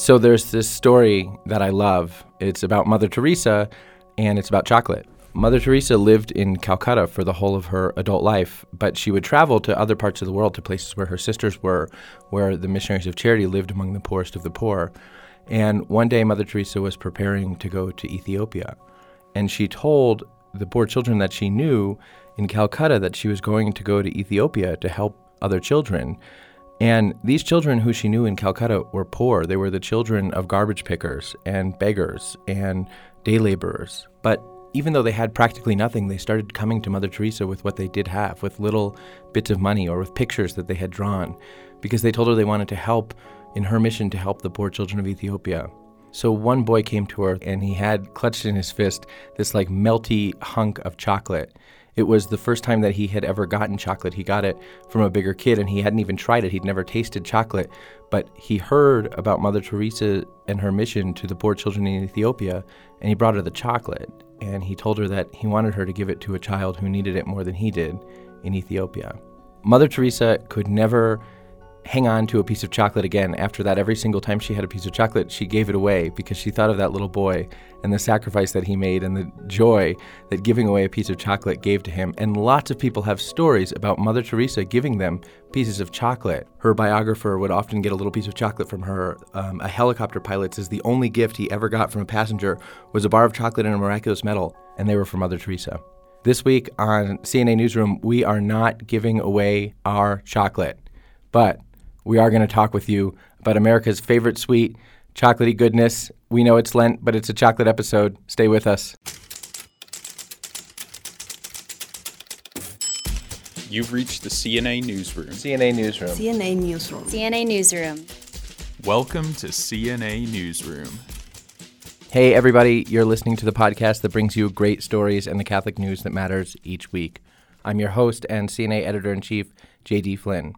So there's this story that I love. It's about Mother Teresa and it's about chocolate. Mother Teresa lived in Calcutta for the whole of her adult life, but she would travel to other parts of the world, to places where her sisters were, where the missionaries of charity lived among the poorest of the poor. And one day, Mother Teresa was preparing to go to Ethiopia. And she told the poor children that she knew in Calcutta that she was going to go to Ethiopia to help other children. And these children who she knew in Calcutta were poor. They were the children of garbage pickers and beggars and day laborers. But even though they had practically nothing, they started coming to Mother Teresa with what they did have, with little bits of money or with pictures that they had drawn, because they told her they wanted to help in her mission to help the poor children of Ethiopia. So one boy came to her and he had clutched in his fist this like melty hunk of chocolate. It was the first time that he had ever gotten chocolate. He got it from a bigger kid and he hadn't even tried it. He'd never tasted chocolate. But he heard about Mother Teresa and her mission to the poor children in Ethiopia and he brought her the chocolate. And he told her that he wanted her to give it to a child who needed it more than he did in Ethiopia. Mother Teresa could never hang on to a piece of chocolate again. After that, every single time she had a piece of chocolate, she gave it away because she thought of that little boy and the sacrifice that he made and the joy that giving away a piece of chocolate gave to him. And lots of people have stories about Mother Teresa giving them pieces of chocolate. Her biographer would often get a little piece of chocolate from her. Um, a helicopter pilot says the only gift he ever got from a passenger was a bar of chocolate and a miraculous medal, and they were from Mother Teresa. This week on CNA Newsroom, we are not giving away our chocolate, but we are going to talk with you about America's favorite sweet, chocolatey goodness. We know it's Lent, but it's a chocolate episode. Stay with us. You've reached the CNA Newsroom. CNA Newsroom. CNA Newsroom. CNA Newsroom. Welcome to CNA Newsroom. Hey, everybody, you're listening to the podcast that brings you great stories and the Catholic news that matters each week. I'm your host and CNA editor in chief, JD Flynn.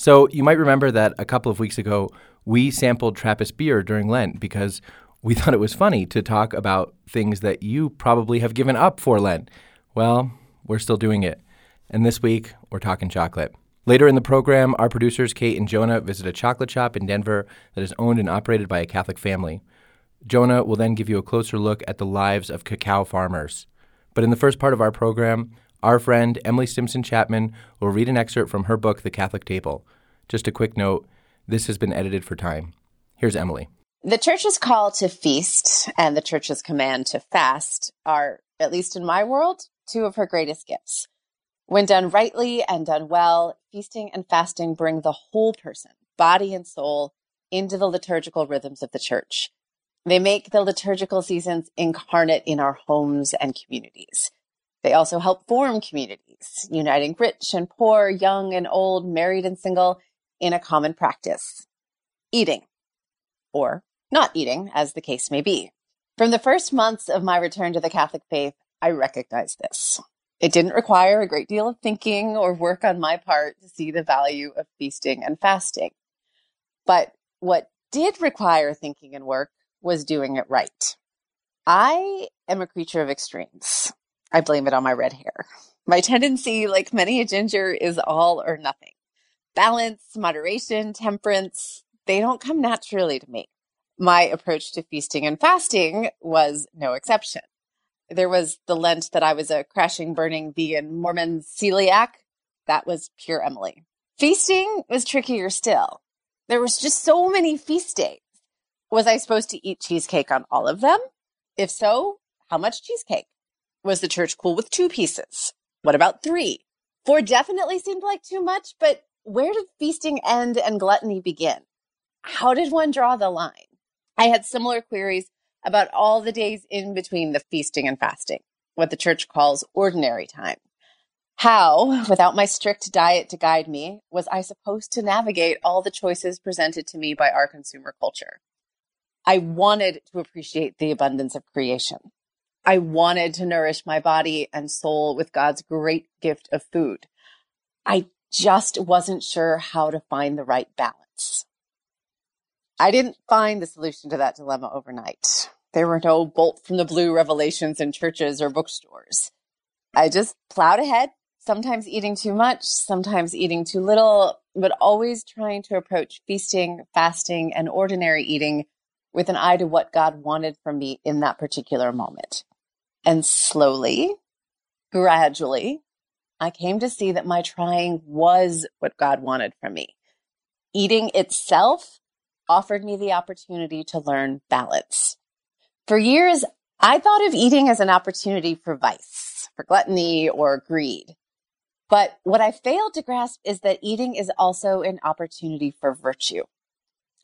So, you might remember that a couple of weeks ago, we sampled Trappist beer during Lent because we thought it was funny to talk about things that you probably have given up for Lent. Well, we're still doing it. And this week, we're talking chocolate. Later in the program, our producers, Kate and Jonah, visit a chocolate shop in Denver that is owned and operated by a Catholic family. Jonah will then give you a closer look at the lives of cacao farmers. But in the first part of our program, our friend Emily Stimpson Chapman will read an excerpt from her book, The Catholic Table. Just a quick note this has been edited for time. Here's Emily. The church's call to feast and the church's command to fast are, at least in my world, two of her greatest gifts. When done rightly and done well, feasting and fasting bring the whole person, body and soul, into the liturgical rhythms of the church. They make the liturgical seasons incarnate in our homes and communities. They also help form communities, uniting rich and poor, young and old, married and single in a common practice eating, or not eating, as the case may be. From the first months of my return to the Catholic faith, I recognized this. It didn't require a great deal of thinking or work on my part to see the value of feasting and fasting. But what did require thinking and work was doing it right. I am a creature of extremes. I blame it on my red hair. My tendency, like many a ginger, is all or nothing. Balance, moderation, temperance, they don't come naturally to me. My approach to feasting and fasting was no exception. There was the Lent that I was a crashing, burning vegan Mormon celiac. That was pure Emily. Feasting was trickier still. There was just so many feast days. Was I supposed to eat cheesecake on all of them? If so, how much cheesecake? Was the church cool with two pieces? What about three? Four definitely seemed like too much, but where did feasting end and gluttony begin? How did one draw the line? I had similar queries about all the days in between the feasting and fasting, what the church calls ordinary time. How, without my strict diet to guide me, was I supposed to navigate all the choices presented to me by our consumer culture? I wanted to appreciate the abundance of creation. I wanted to nourish my body and soul with God's great gift of food. I just wasn't sure how to find the right balance. I didn't find the solution to that dilemma overnight. There were no bolt from the blue revelations in churches or bookstores. I just plowed ahead, sometimes eating too much, sometimes eating too little, but always trying to approach feasting, fasting, and ordinary eating with an eye to what God wanted from me in that particular moment. And slowly, gradually, I came to see that my trying was what God wanted from me. Eating itself offered me the opportunity to learn balance. For years, I thought of eating as an opportunity for vice, for gluttony or greed. But what I failed to grasp is that eating is also an opportunity for virtue.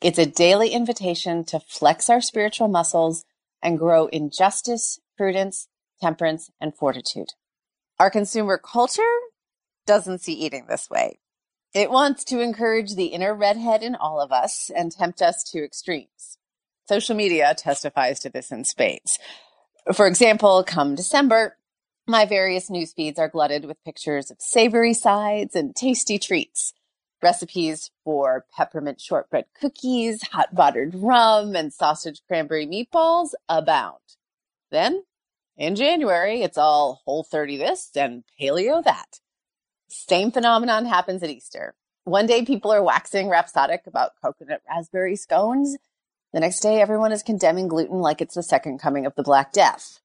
It's a daily invitation to flex our spiritual muscles and grow in justice, prudence, temperance, and fortitude. Our consumer culture doesn't see eating this way. It wants to encourage the inner redhead in all of us and tempt us to extremes. Social media testifies to this in spades. For example, come December, my various news feeds are glutted with pictures of savory sides and tasty treats. Recipes for peppermint shortbread cookies, hot buttered rum, and sausage cranberry meatballs abound. Then, in January, it's all whole 30 this and paleo that. Same phenomenon happens at Easter. One day people are waxing rhapsodic about coconut raspberry scones. The next day, everyone is condemning gluten like it's the second coming of the Black Death.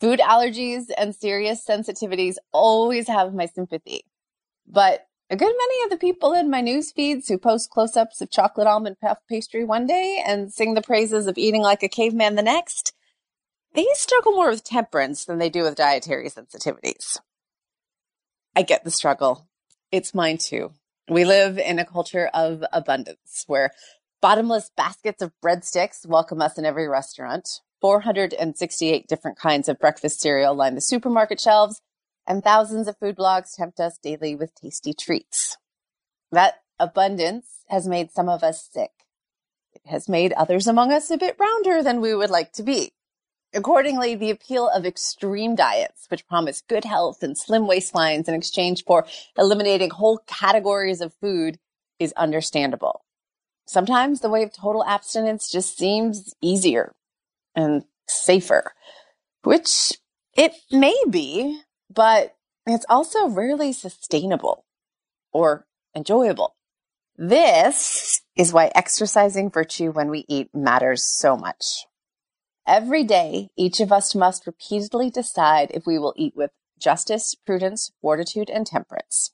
Food allergies and serious sensitivities always have my sympathy. But a good many of the people in my news feeds who post close ups of chocolate almond puff pastry one day and sing the praises of eating like a caveman the next, they struggle more with temperance than they do with dietary sensitivities. I get the struggle. It's mine too. We live in a culture of abundance where bottomless baskets of breadsticks welcome us in every restaurant, 468 different kinds of breakfast cereal line the supermarket shelves, and thousands of food blogs tempt us daily with tasty treats. That abundance has made some of us sick. It has made others among us a bit rounder than we would like to be. Accordingly, the appeal of extreme diets, which promise good health and slim waistlines in exchange for eliminating whole categories of food, is understandable. Sometimes the way of total abstinence just seems easier and safer, which it may be, but it's also rarely sustainable or enjoyable. This is why exercising virtue when we eat matters so much. Every day, each of us must repeatedly decide if we will eat with justice, prudence, fortitude, and temperance.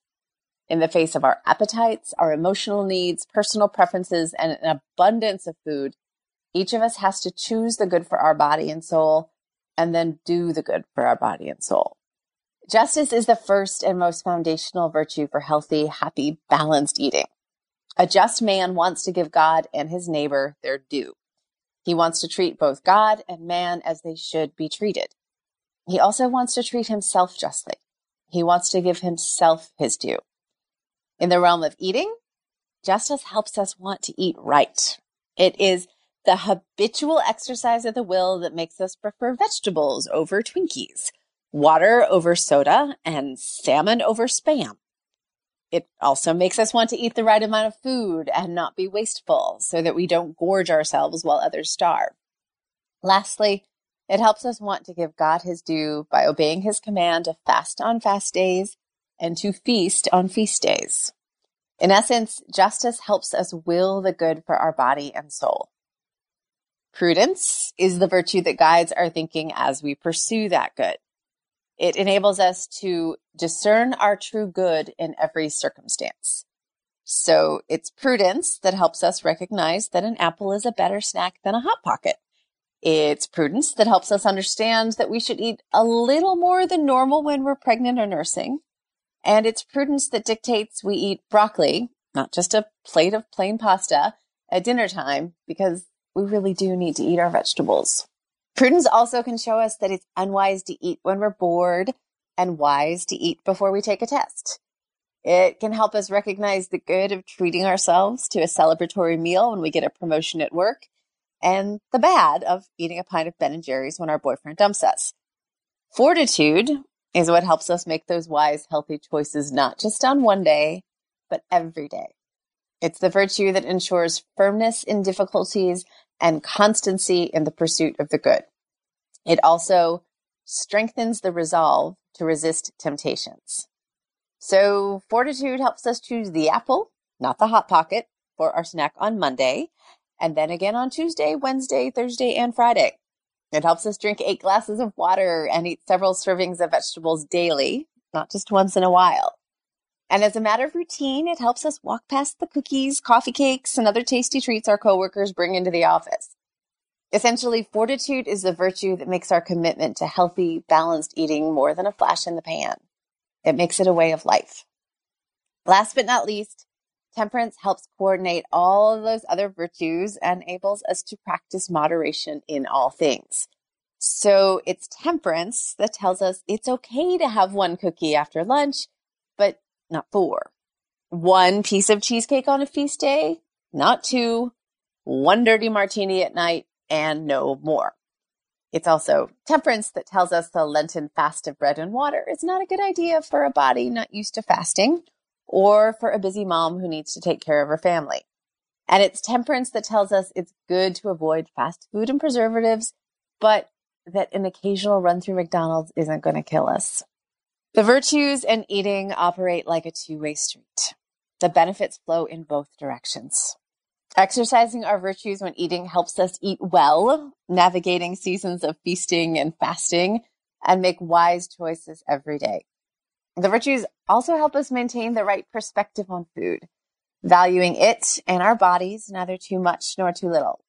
In the face of our appetites, our emotional needs, personal preferences, and an abundance of food, each of us has to choose the good for our body and soul and then do the good for our body and soul. Justice is the first and most foundational virtue for healthy, happy, balanced eating. A just man wants to give God and his neighbor their due. He wants to treat both God and man as they should be treated. He also wants to treat himself justly. He wants to give himself his due. In the realm of eating, justice helps us want to eat right. It is the habitual exercise of the will that makes us prefer vegetables over Twinkies, water over soda, and salmon over spam. It also makes us want to eat the right amount of food and not be wasteful so that we don't gorge ourselves while others starve. Lastly, it helps us want to give God his due by obeying his command to fast on fast days and to feast on feast days. In essence, justice helps us will the good for our body and soul. Prudence is the virtue that guides our thinking as we pursue that good. It enables us to discern our true good in every circumstance. So it's prudence that helps us recognize that an apple is a better snack than a hot pocket. It's prudence that helps us understand that we should eat a little more than normal when we're pregnant or nursing. And it's prudence that dictates we eat broccoli, not just a plate of plain pasta at dinner time, because we really do need to eat our vegetables. Prudence also can show us that it's unwise to eat when we're bored and wise to eat before we take a test. It can help us recognize the good of treating ourselves to a celebratory meal when we get a promotion at work and the bad of eating a pint of Ben and Jerry's when our boyfriend dumps us. Fortitude is what helps us make those wise, healthy choices, not just on one day, but every day. It's the virtue that ensures firmness in difficulties and constancy in the pursuit of the good. It also strengthens the resolve to resist temptations. So fortitude helps us choose the apple not the Hot Pocket, for our snack on Monday, and then again on Tuesday, Wednesday, Thursday, and Friday. It helps us drink eight glasses of water and eat several servings of vegetables daily, not just once in a while. And as a matter of routine, it helps us walk past the cookies, coffee cakes, and other tasty treats our coworkers bring into the office. Essentially, fortitude is the virtue that makes our commitment to healthy, balanced eating more than a flash in the pan. It makes it a way of life. Last but not least, temperance helps coordinate all of those other virtues and enables us to practice moderation in all things. So it's temperance that tells us it's okay to have one cookie after lunch, but not four. One piece of cheesecake on a feast day, not two. One dirty martini at night, and no more. It's also temperance that tells us the Lenten fast of bread and water is not a good idea for a body not used to fasting or for a busy mom who needs to take care of her family. And it's temperance that tells us it's good to avoid fast food and preservatives, but that an occasional run through McDonald's isn't going to kill us. The virtues and eating operate like a two way street. The benefits flow in both directions. Exercising our virtues when eating helps us eat well, navigating seasons of feasting and fasting, and make wise choices every day. The virtues also help us maintain the right perspective on food, valuing it and our bodies, neither too much nor too little.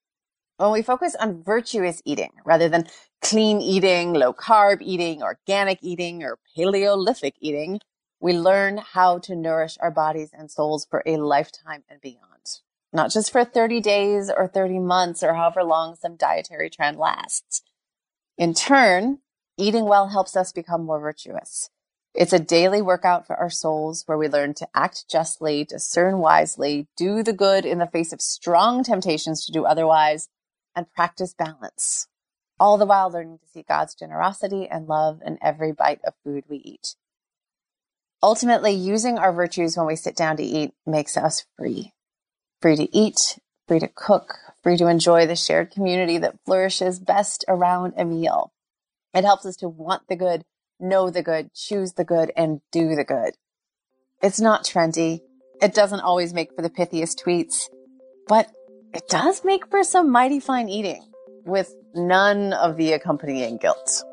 When we focus on virtuous eating rather than clean eating, low carb eating, organic eating, or paleolithic eating, we learn how to nourish our bodies and souls for a lifetime and beyond not just for 30 days or 30 months or however long some dietary trend lasts. In turn, eating well helps us become more virtuous. It's a daily workout for our souls where we learn to act justly, discern wisely, do the good in the face of strong temptations to do otherwise, and practice balance, all the while learning to see God's generosity and love in every bite of food we eat. Ultimately, using our virtues when we sit down to eat makes us free free to eat, free to cook, free to enjoy the shared community that flourishes best around a meal. It helps us to want the good, know the good, choose the good, and do the good. It's not trendy. It doesn't always make for the pithiest tweets, but it does make for some mighty fine eating with none of the accompanying guilt.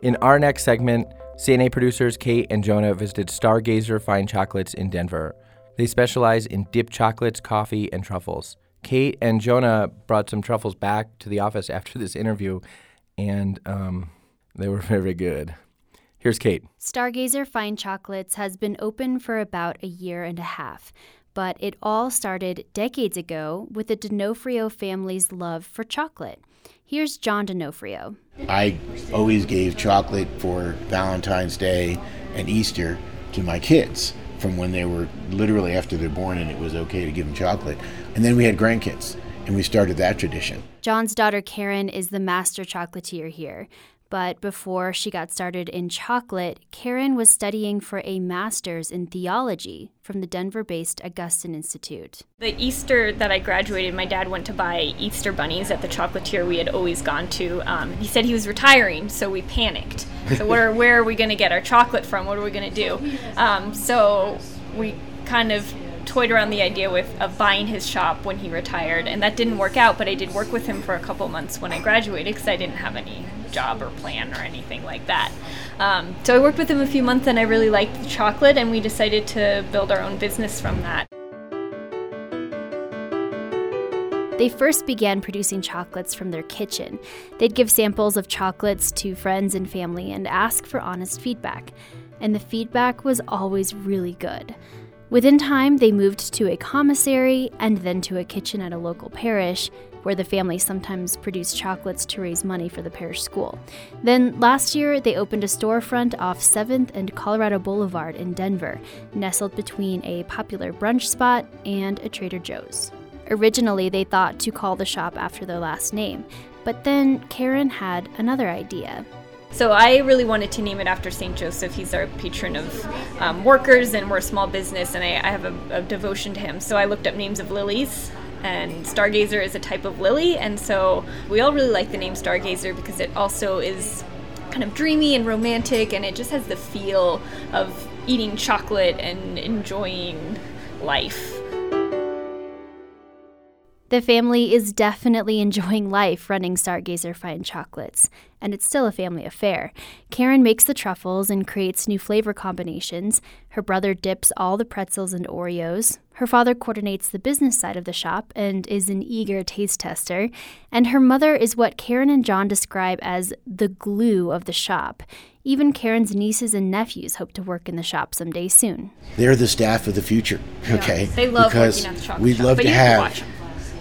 In our next segment, CNA producers Kate and Jonah visited Stargazer Fine Chocolates in Denver. They specialize in dipped chocolates, coffee, and truffles. Kate and Jonah brought some truffles back to the office after this interview, and um, they were very good. Here's Kate. Stargazer Fine Chocolates has been open for about a year and a half, but it all started decades ago with the D'Onofrio family's love for chocolate. Here's John D'Onofrio. I always gave chocolate for Valentine's Day and Easter to my kids from when they were literally after they're born and it was okay to give them chocolate. And then we had grandkids and we started that tradition. John's daughter Karen is the master chocolatier here. But before she got started in chocolate, Karen was studying for a master's in theology from the Denver based Augustine Institute. The Easter that I graduated, my dad went to buy Easter bunnies at the chocolatier we had always gone to. Um, he said he was retiring, so we panicked. So, where, where are we going to get our chocolate from? What are we going to do? Um, so, we kind of toyed around the idea with of buying his shop when he retired, and that didn't work out. But I did work with him for a couple months when I graduated because I didn't have any job or plan or anything like that. Um, so I worked with him a few months, and I really liked the chocolate, and we decided to build our own business from that. They first began producing chocolates from their kitchen. They'd give samples of chocolates to friends and family and ask for honest feedback. And the feedback was always really good. Within time, they moved to a commissary and then to a kitchen at a local parish, where the family sometimes produced chocolates to raise money for the parish school. Then last year, they opened a storefront off 7th and Colorado Boulevard in Denver, nestled between a popular brunch spot and a Trader Joe's. Originally, they thought to call the shop after their last name, but then Karen had another idea. So I really wanted to name it after St. Joseph. He's our patron of um, workers, and we're a small business, and I, I have a, a, devotion to him. So I looked up names of lilies, and stargazer is a type of lily, and so we all really like the name stargazer because it also is kind of dreamy and romantic, and it just has the feel of eating chocolate and enjoying life. The family is definitely enjoying life running Stargazer Fine Chocolates, and it's still a family affair. Karen makes the truffles and creates new flavor combinations. Her brother dips all the pretzels and Oreos. Her father coordinates the business side of the shop and is an eager taste tester. And her mother is what Karen and John describe as the glue of the shop. Even Karen's nieces and nephews hope to work in the shop someday soon. They're the staff of the future. Okay, They love because working at the chocolate we'd shop, love but to you have to have. watch 'em.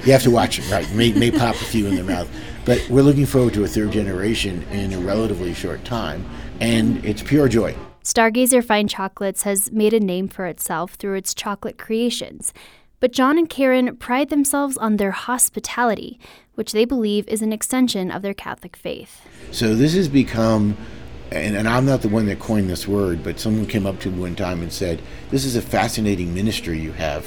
You have to watch it, right? May, may pop a few in their mouth, but we're looking forward to a third generation in a relatively short time, and it's pure joy. Stargazer Fine Chocolates has made a name for itself through its chocolate creations. But John and Karen pride themselves on their hospitality, which they believe is an extension of their Catholic faith. So this has become, and, and I'm not the one that coined this word, but someone came up to me one time and said, "This is a fascinating ministry you have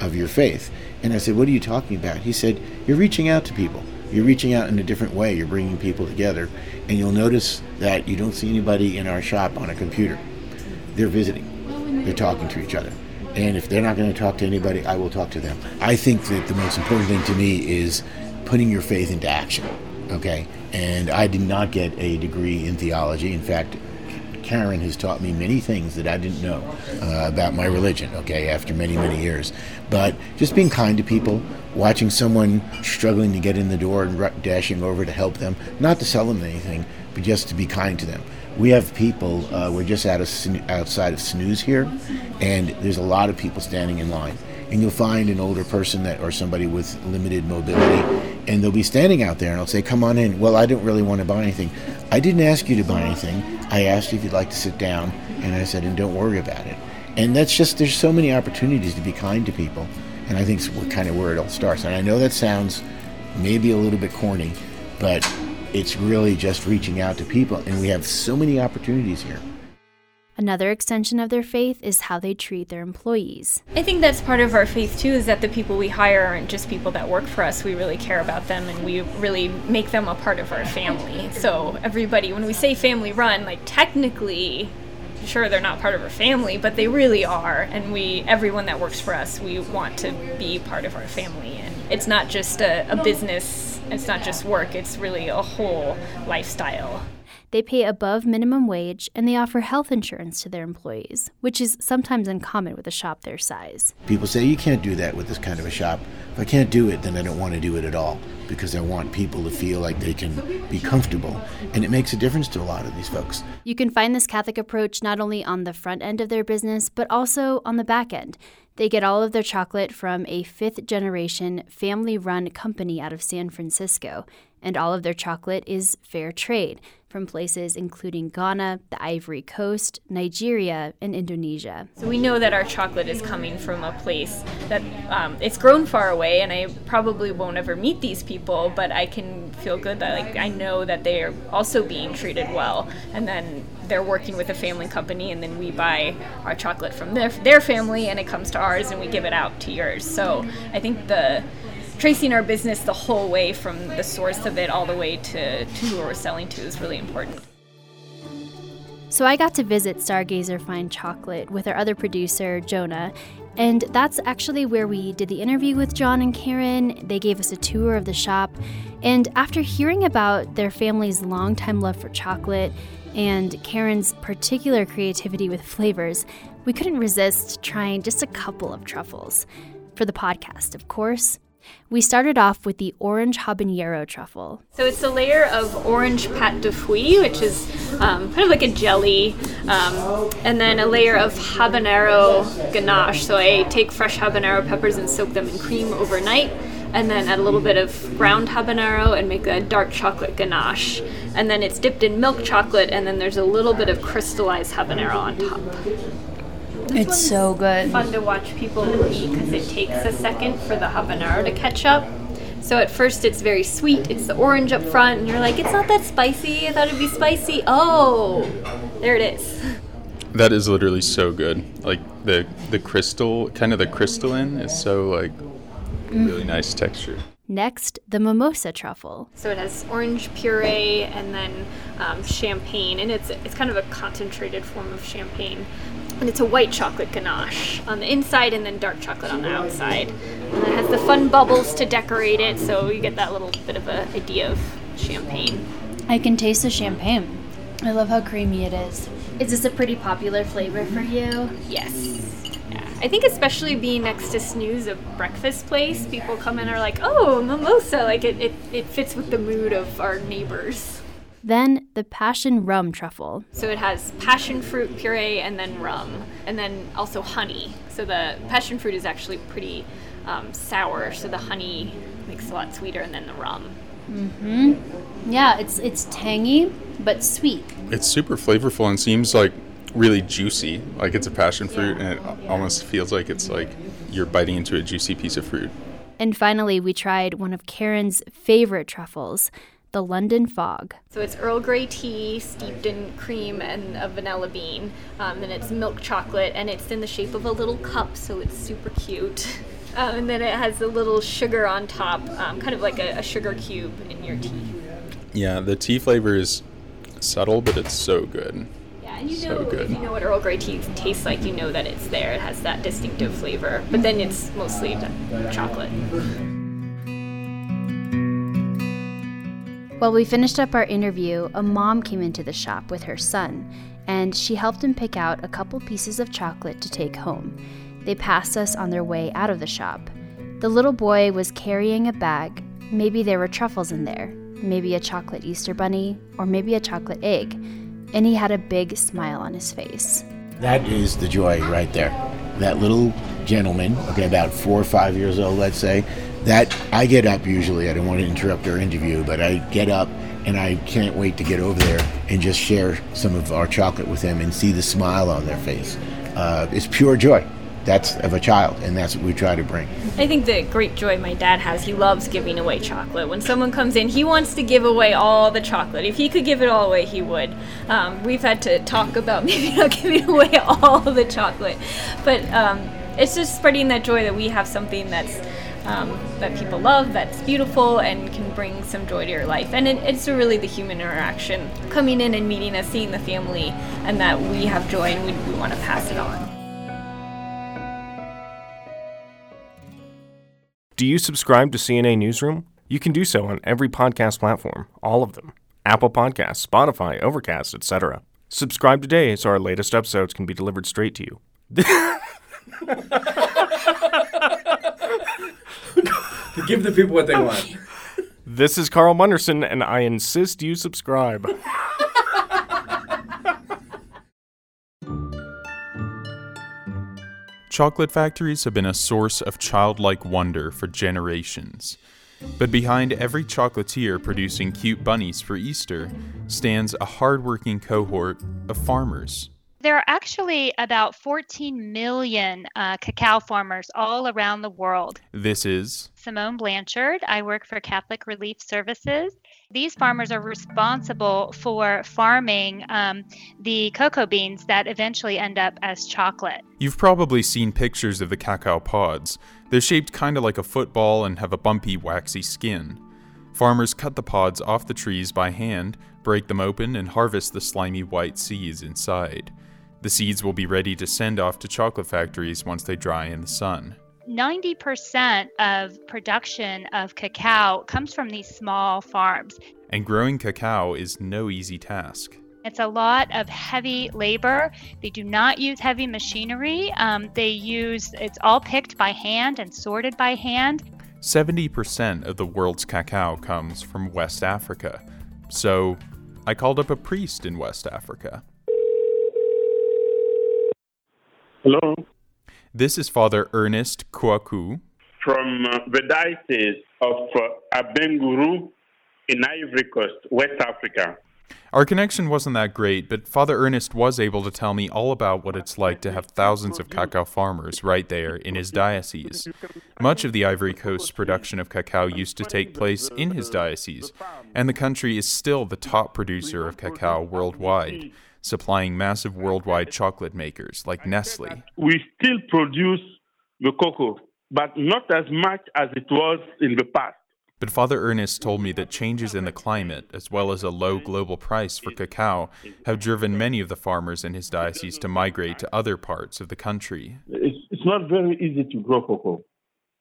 of your faith." And I said, "What are you talking about?" He said, "You're reaching out to people. You're reaching out in a different way. You're bringing people together, and you'll notice that you don't see anybody in our shop on a computer. They're visiting. They're talking to each other." And if they're not going to talk to anybody, I will talk to them. I think that the most important thing to me is putting your faith into action. Okay? And I did not get a degree in theology. In fact, Karen has taught me many things that I didn't know uh, about my religion, okay, after many, many years. But just being kind to people, watching someone struggling to get in the door and dashing over to help them, not to sell them anything, but just to be kind to them. We have people, uh, we're just out of, outside of Snooze here, and there's a lot of people standing in line. And you'll find an older person that, or somebody with limited mobility, and they'll be standing out there and I'll say, Come on in. Well, I don't really want to buy anything. I didn't ask you to buy anything. I asked if you'd like to sit down, and I said, And don't worry about it. And that's just, there's so many opportunities to be kind to people. And I think it's kind of where it all starts. And I know that sounds maybe a little bit corny, but it's really just reaching out to people. And we have so many opportunities here. Another extension of their faith is how they treat their employees. I think that's part of our faith too is that the people we hire aren't just people that work for us. We really care about them and we really make them a part of our family. So everybody when we say family run, like technically sure they're not part of our family, but they really are and we everyone that works for us, we want to be part of our family and it's not just a, a business, it's not just work, it's really a whole lifestyle. They pay above minimum wage and they offer health insurance to their employees, which is sometimes uncommon with a shop their size. People say you can't do that with this kind of a shop. If I can't do it, then I don't want to do it at all because I want people to feel like they can be comfortable. And it makes a difference to a lot of these folks. You can find this Catholic approach not only on the front end of their business, but also on the back end. They get all of their chocolate from a fifth generation family run company out of San Francisco, and all of their chocolate is fair trade from places including Ghana, the Ivory Coast, Nigeria, and Indonesia. So we know that our chocolate is coming from a place that um, it's grown far away, and I probably won't ever meet these people, but I can feel good that like I know that they are also being treated well, and then they're working with a family company, and then we buy our chocolate from their their family, and it comes to ours, and we give it out to yours. So I think the tracing our business the whole way from the source of it all the way to, to who we're selling to is really important. So I got to visit Stargazer Fine Chocolate with our other producer, Jonah, and that's actually where we did the interview with John and Karen. They gave us a tour of the shop, and after hearing about their family's longtime love for chocolate and Karen's particular creativity with flavors, we couldn't resist trying just a couple of truffles. For the podcast, of course. We started off with the orange habanero truffle. So it's a layer of orange pâte de fruit, which is um, kind of like a jelly, um, and then a layer of habanero ganache. So I take fresh habanero peppers and soak them in cream overnight, and then add a little bit of ground habanero and make a dark chocolate ganache. And then it's dipped in milk chocolate, and then there's a little bit of crystallized habanero on top. It's so good. fun to watch people eat because it takes a second for the habanero to catch up. So at first it's very sweet. It's the orange up front, and you're like, it's not that spicy. I thought it'd be spicy. Oh, there it is. That is literally so good. Like the the crystal, kind of the crystalline is so like really nice texture. Next, the mimosa truffle. So it has orange puree and then um, champagne, and it's it's kind of a concentrated form of champagne. And it's a white chocolate ganache on the inside and then dark chocolate on the outside. And it has the fun bubbles to decorate it, so you get that little bit of an idea of champagne. I can taste the champagne. I love how creamy it is. Is this a pretty popular flavor for you? Yes. Yeah. I think especially being next to Snooze, a breakfast place, people come in and are like, oh, mimosa. Like it, it, it fits with the mood of our neighbors. Then the passion rum truffle. So it has passion fruit puree and then rum, and then also honey. So the passion fruit is actually pretty um, sour, so the honey makes it a lot sweeter, and then the rum. Mm-hmm. Yeah, it's it's tangy but sweet. It's super flavorful and seems like really juicy. Like it's a passion fruit, and it almost feels like it's like you're biting into a juicy piece of fruit. And finally, we tried one of Karen's favorite truffles, the London Fog. So it's Earl Grey tea steeped in cream and a vanilla bean. Um, and it's milk chocolate, and it's in the shape of a little cup, so it's super cute. Um, and then it has a little sugar on top, um, kind of like a, a sugar cube in your tea. Yeah, the tea flavor is subtle, but it's so good. Yeah, and you So know good. if you know what Earl Grey tea tastes like, you know that it's there. It has that distinctive flavor, but then it's mostly the chocolate. While we finished up our interview, a mom came into the shop with her son, and she helped him pick out a couple pieces of chocolate to take home. They passed us on their way out of the shop. The little boy was carrying a bag. Maybe there were truffles in there, maybe a chocolate Easter bunny, or maybe a chocolate egg, and he had a big smile on his face. That is the joy right there. That little gentleman, okay, about four or five years old, let's say, that I get up usually. I don't want to interrupt our interview, but I get up and I can't wait to get over there and just share some of our chocolate with them and see the smile on their face. Uh, it's pure joy. That's of a child, and that's what we try to bring. I think the great joy my dad has, he loves giving away chocolate. When someone comes in, he wants to give away all the chocolate. If he could give it all away, he would. Um, we've had to talk about maybe not giving away all the chocolate, but um, it's just spreading that joy that we have something that's um, that people love, that's beautiful, and can bring some joy to your life. And it, it's really the human interaction, coming in and meeting us, seeing the family, and that we have joy and we, we want to pass it on. Do you subscribe to CNA Newsroom? You can do so on every podcast platform, all of them Apple Podcasts, Spotify, Overcast, etc. Subscribe today so our latest episodes can be delivered straight to you. Give the people what they want. This is Carl Munderson, and I insist you subscribe. Chocolate factories have been a source of childlike wonder for generations. But behind every chocolatier producing cute bunnies for Easter stands a hardworking cohort of farmers. There are actually about 14 million uh, cacao farmers all around the world. This is Simone Blanchard. I work for Catholic Relief Services. These farmers are responsible for farming um, the cocoa beans that eventually end up as chocolate. You've probably seen pictures of the cacao pods. They're shaped kind of like a football and have a bumpy, waxy skin. Farmers cut the pods off the trees by hand, break them open, and harvest the slimy white seeds inside. The seeds will be ready to send off to chocolate factories once they dry in the sun. 90% of production of cacao comes from these small farms. And growing cacao is no easy task. It's a lot of heavy labor. They do not use heavy machinery. Um, they use, it's all picked by hand and sorted by hand. 70% of the world's cacao comes from West Africa. So I called up a priest in West Africa. Hello, This is Father Ernest Kouakou. from uh, the Diocese of uh, Abengourou in Ivory Coast, West Africa. Our connection wasn't that great, but Father Ernest was able to tell me all about what it's like to have thousands of cacao farmers right there in his diocese. Much of the Ivory Coast's production of cacao used to take place in his diocese, and the country is still the top producer of cacao worldwide, supplying massive worldwide chocolate makers like Nestle. We still produce the cocoa, but not as much as it was in the past. But Father Ernest told me that changes in the climate, as well as a low global price for cacao, have driven many of the farmers in his diocese to migrate to other parts of the country. It's, not very easy to grow cocoa.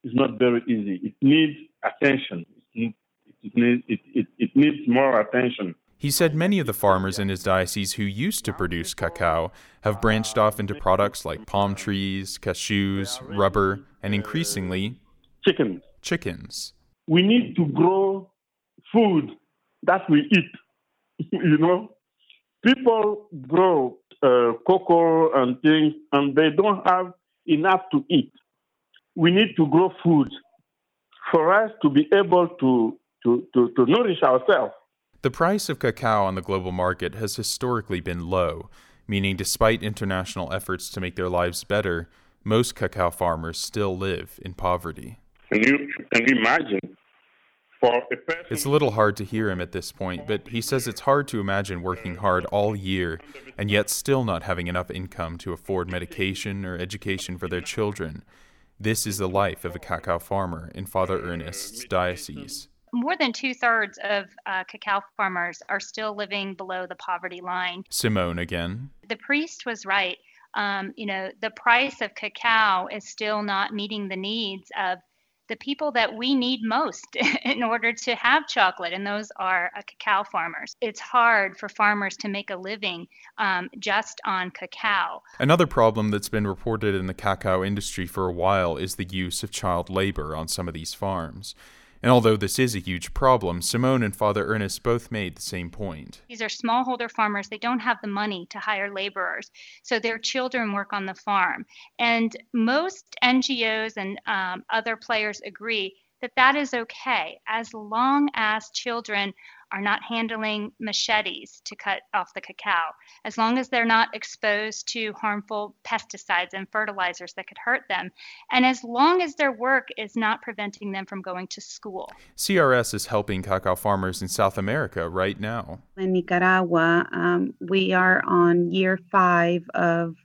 It's not very easy. It needs attention. It, needs, it, it, it needs more attention. He said many of the farmers in his diocese who used to produce cacao have branched off into products like palm trees, cashews, rubber, and increasingly chickens. Chickens we need to grow food that we eat. you know, people grow uh, cocoa and things, and they don't have enough to eat. We need to grow food for us to be able to, to, to, to nourish ourselves. The price of cacao on the global market has historically been low, meaning despite international efforts to make their lives better, most cacao farmers still live in poverty. Can you, can you imagine it's a little hard to hear him at this point, but he says it's hard to imagine working hard all year and yet still not having enough income to afford medication or education for their children. This is the life of a cacao farmer in Father Ernest's diocese. More than two thirds of uh, cacao farmers are still living below the poverty line. Simone again. The priest was right. Um, you know, the price of cacao is still not meeting the needs of the people that we need most in order to have chocolate, and those are uh, cacao farmers. It's hard for farmers to make a living um, just on cacao. Another problem that's been reported in the cacao industry for a while is the use of child labor on some of these farms. And although this is a huge problem, Simone and Father Ernest both made the same point. These are smallholder farmers. They don't have the money to hire laborers, so their children work on the farm. And most NGOs and um, other players agree that that is okay as long as children are not handling machetes to cut off the cacao, as long as they're not exposed to harmful pesticides and fertilizers that could hurt them, and as long as their work is not preventing them from going to school. CRS is helping cacao farmers in South America right now. In Nicaragua, um, we are on year five of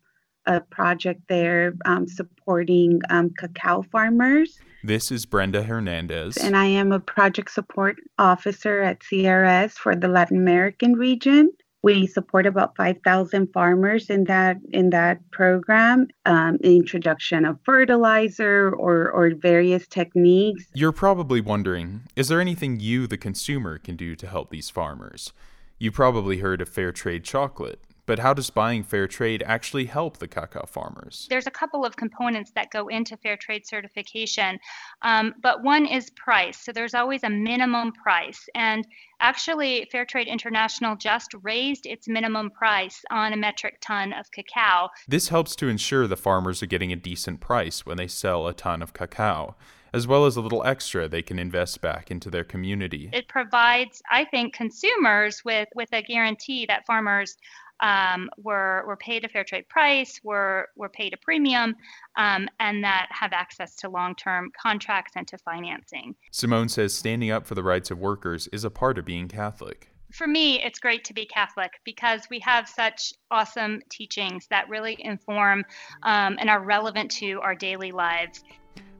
a project there um, supporting um, cacao farmers. This is Brenda Hernandez. And I am a project support officer at CRS for the Latin American region. We support about 5,000 farmers in that in that program. Um, introduction of fertilizer or or various techniques. You're probably wondering, is there anything you, the consumer, can do to help these farmers? You probably heard of fair trade chocolate. But how does buying fair trade actually help the cacao farmers? There's a couple of components that go into fair trade certification, um, but one is price. So there's always a minimum price. And actually, Fair Trade International just raised its minimum price on a metric ton of cacao. This helps to ensure the farmers are getting a decent price when they sell a ton of cacao as well as a little extra they can invest back into their community. It provides, I think, consumers with, with a guarantee that farmers um, were, were paid a fair trade price, were, were paid a premium, um, and that have access to long term contracts and to financing. Simone says standing up for the rights of workers is a part of being Catholic. For me, it's great to be Catholic because we have such awesome teachings that really inform um, and are relevant to our daily lives.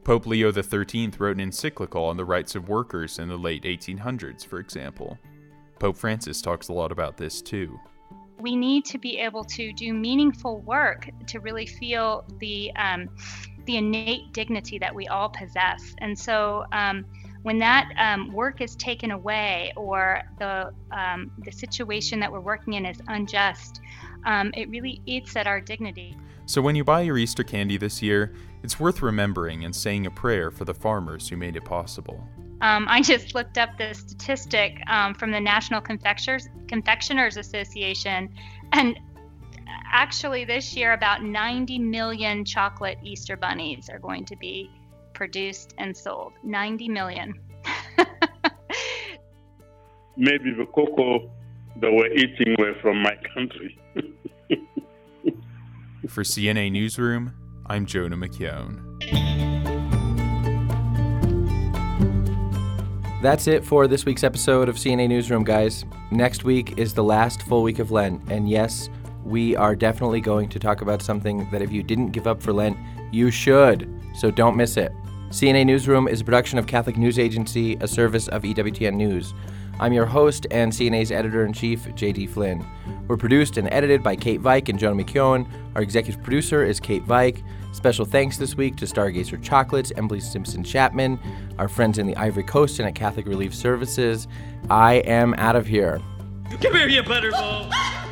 Pope Leo XIII wrote an encyclical on the rights of workers in the late 1800s, for example. Pope Francis talks a lot about this too we need to be able to do meaningful work to really feel the um, the innate dignity that we all possess. And so, um, when that um, work is taken away, or the um, the situation that we're working in is unjust, um, it really eats at our dignity. So, when you buy your Easter candy this year, it's worth remembering and saying a prayer for the farmers who made it possible. Um, I just looked up the statistic um, from the National Confectioners, Confectioners Association, and actually this year about 90 million chocolate Easter bunnies are going to be produced and sold. 90 million. Maybe the cocoa that we're eating were from my country. For CNA Newsroom, I'm Jonah McKeown. That's it for this week's episode of CNA Newsroom, guys. Next week is the last full week of Lent, and yes, we are definitely going to talk about something that if you didn't give up for Lent, you should. So don't miss it. CNA Newsroom is a production of Catholic News Agency, a service of EWTN News. I'm your host and CNA's editor in chief, JD Flynn. We're produced and edited by Kate Veik and Jonah McKeown. Our executive producer is Kate Veik. Special thanks this week to Stargazer Chocolates, Emily Stimpson Chapman, our friends in the Ivory Coast and at Catholic Relief Services. I am out of here. Come here, you butterball.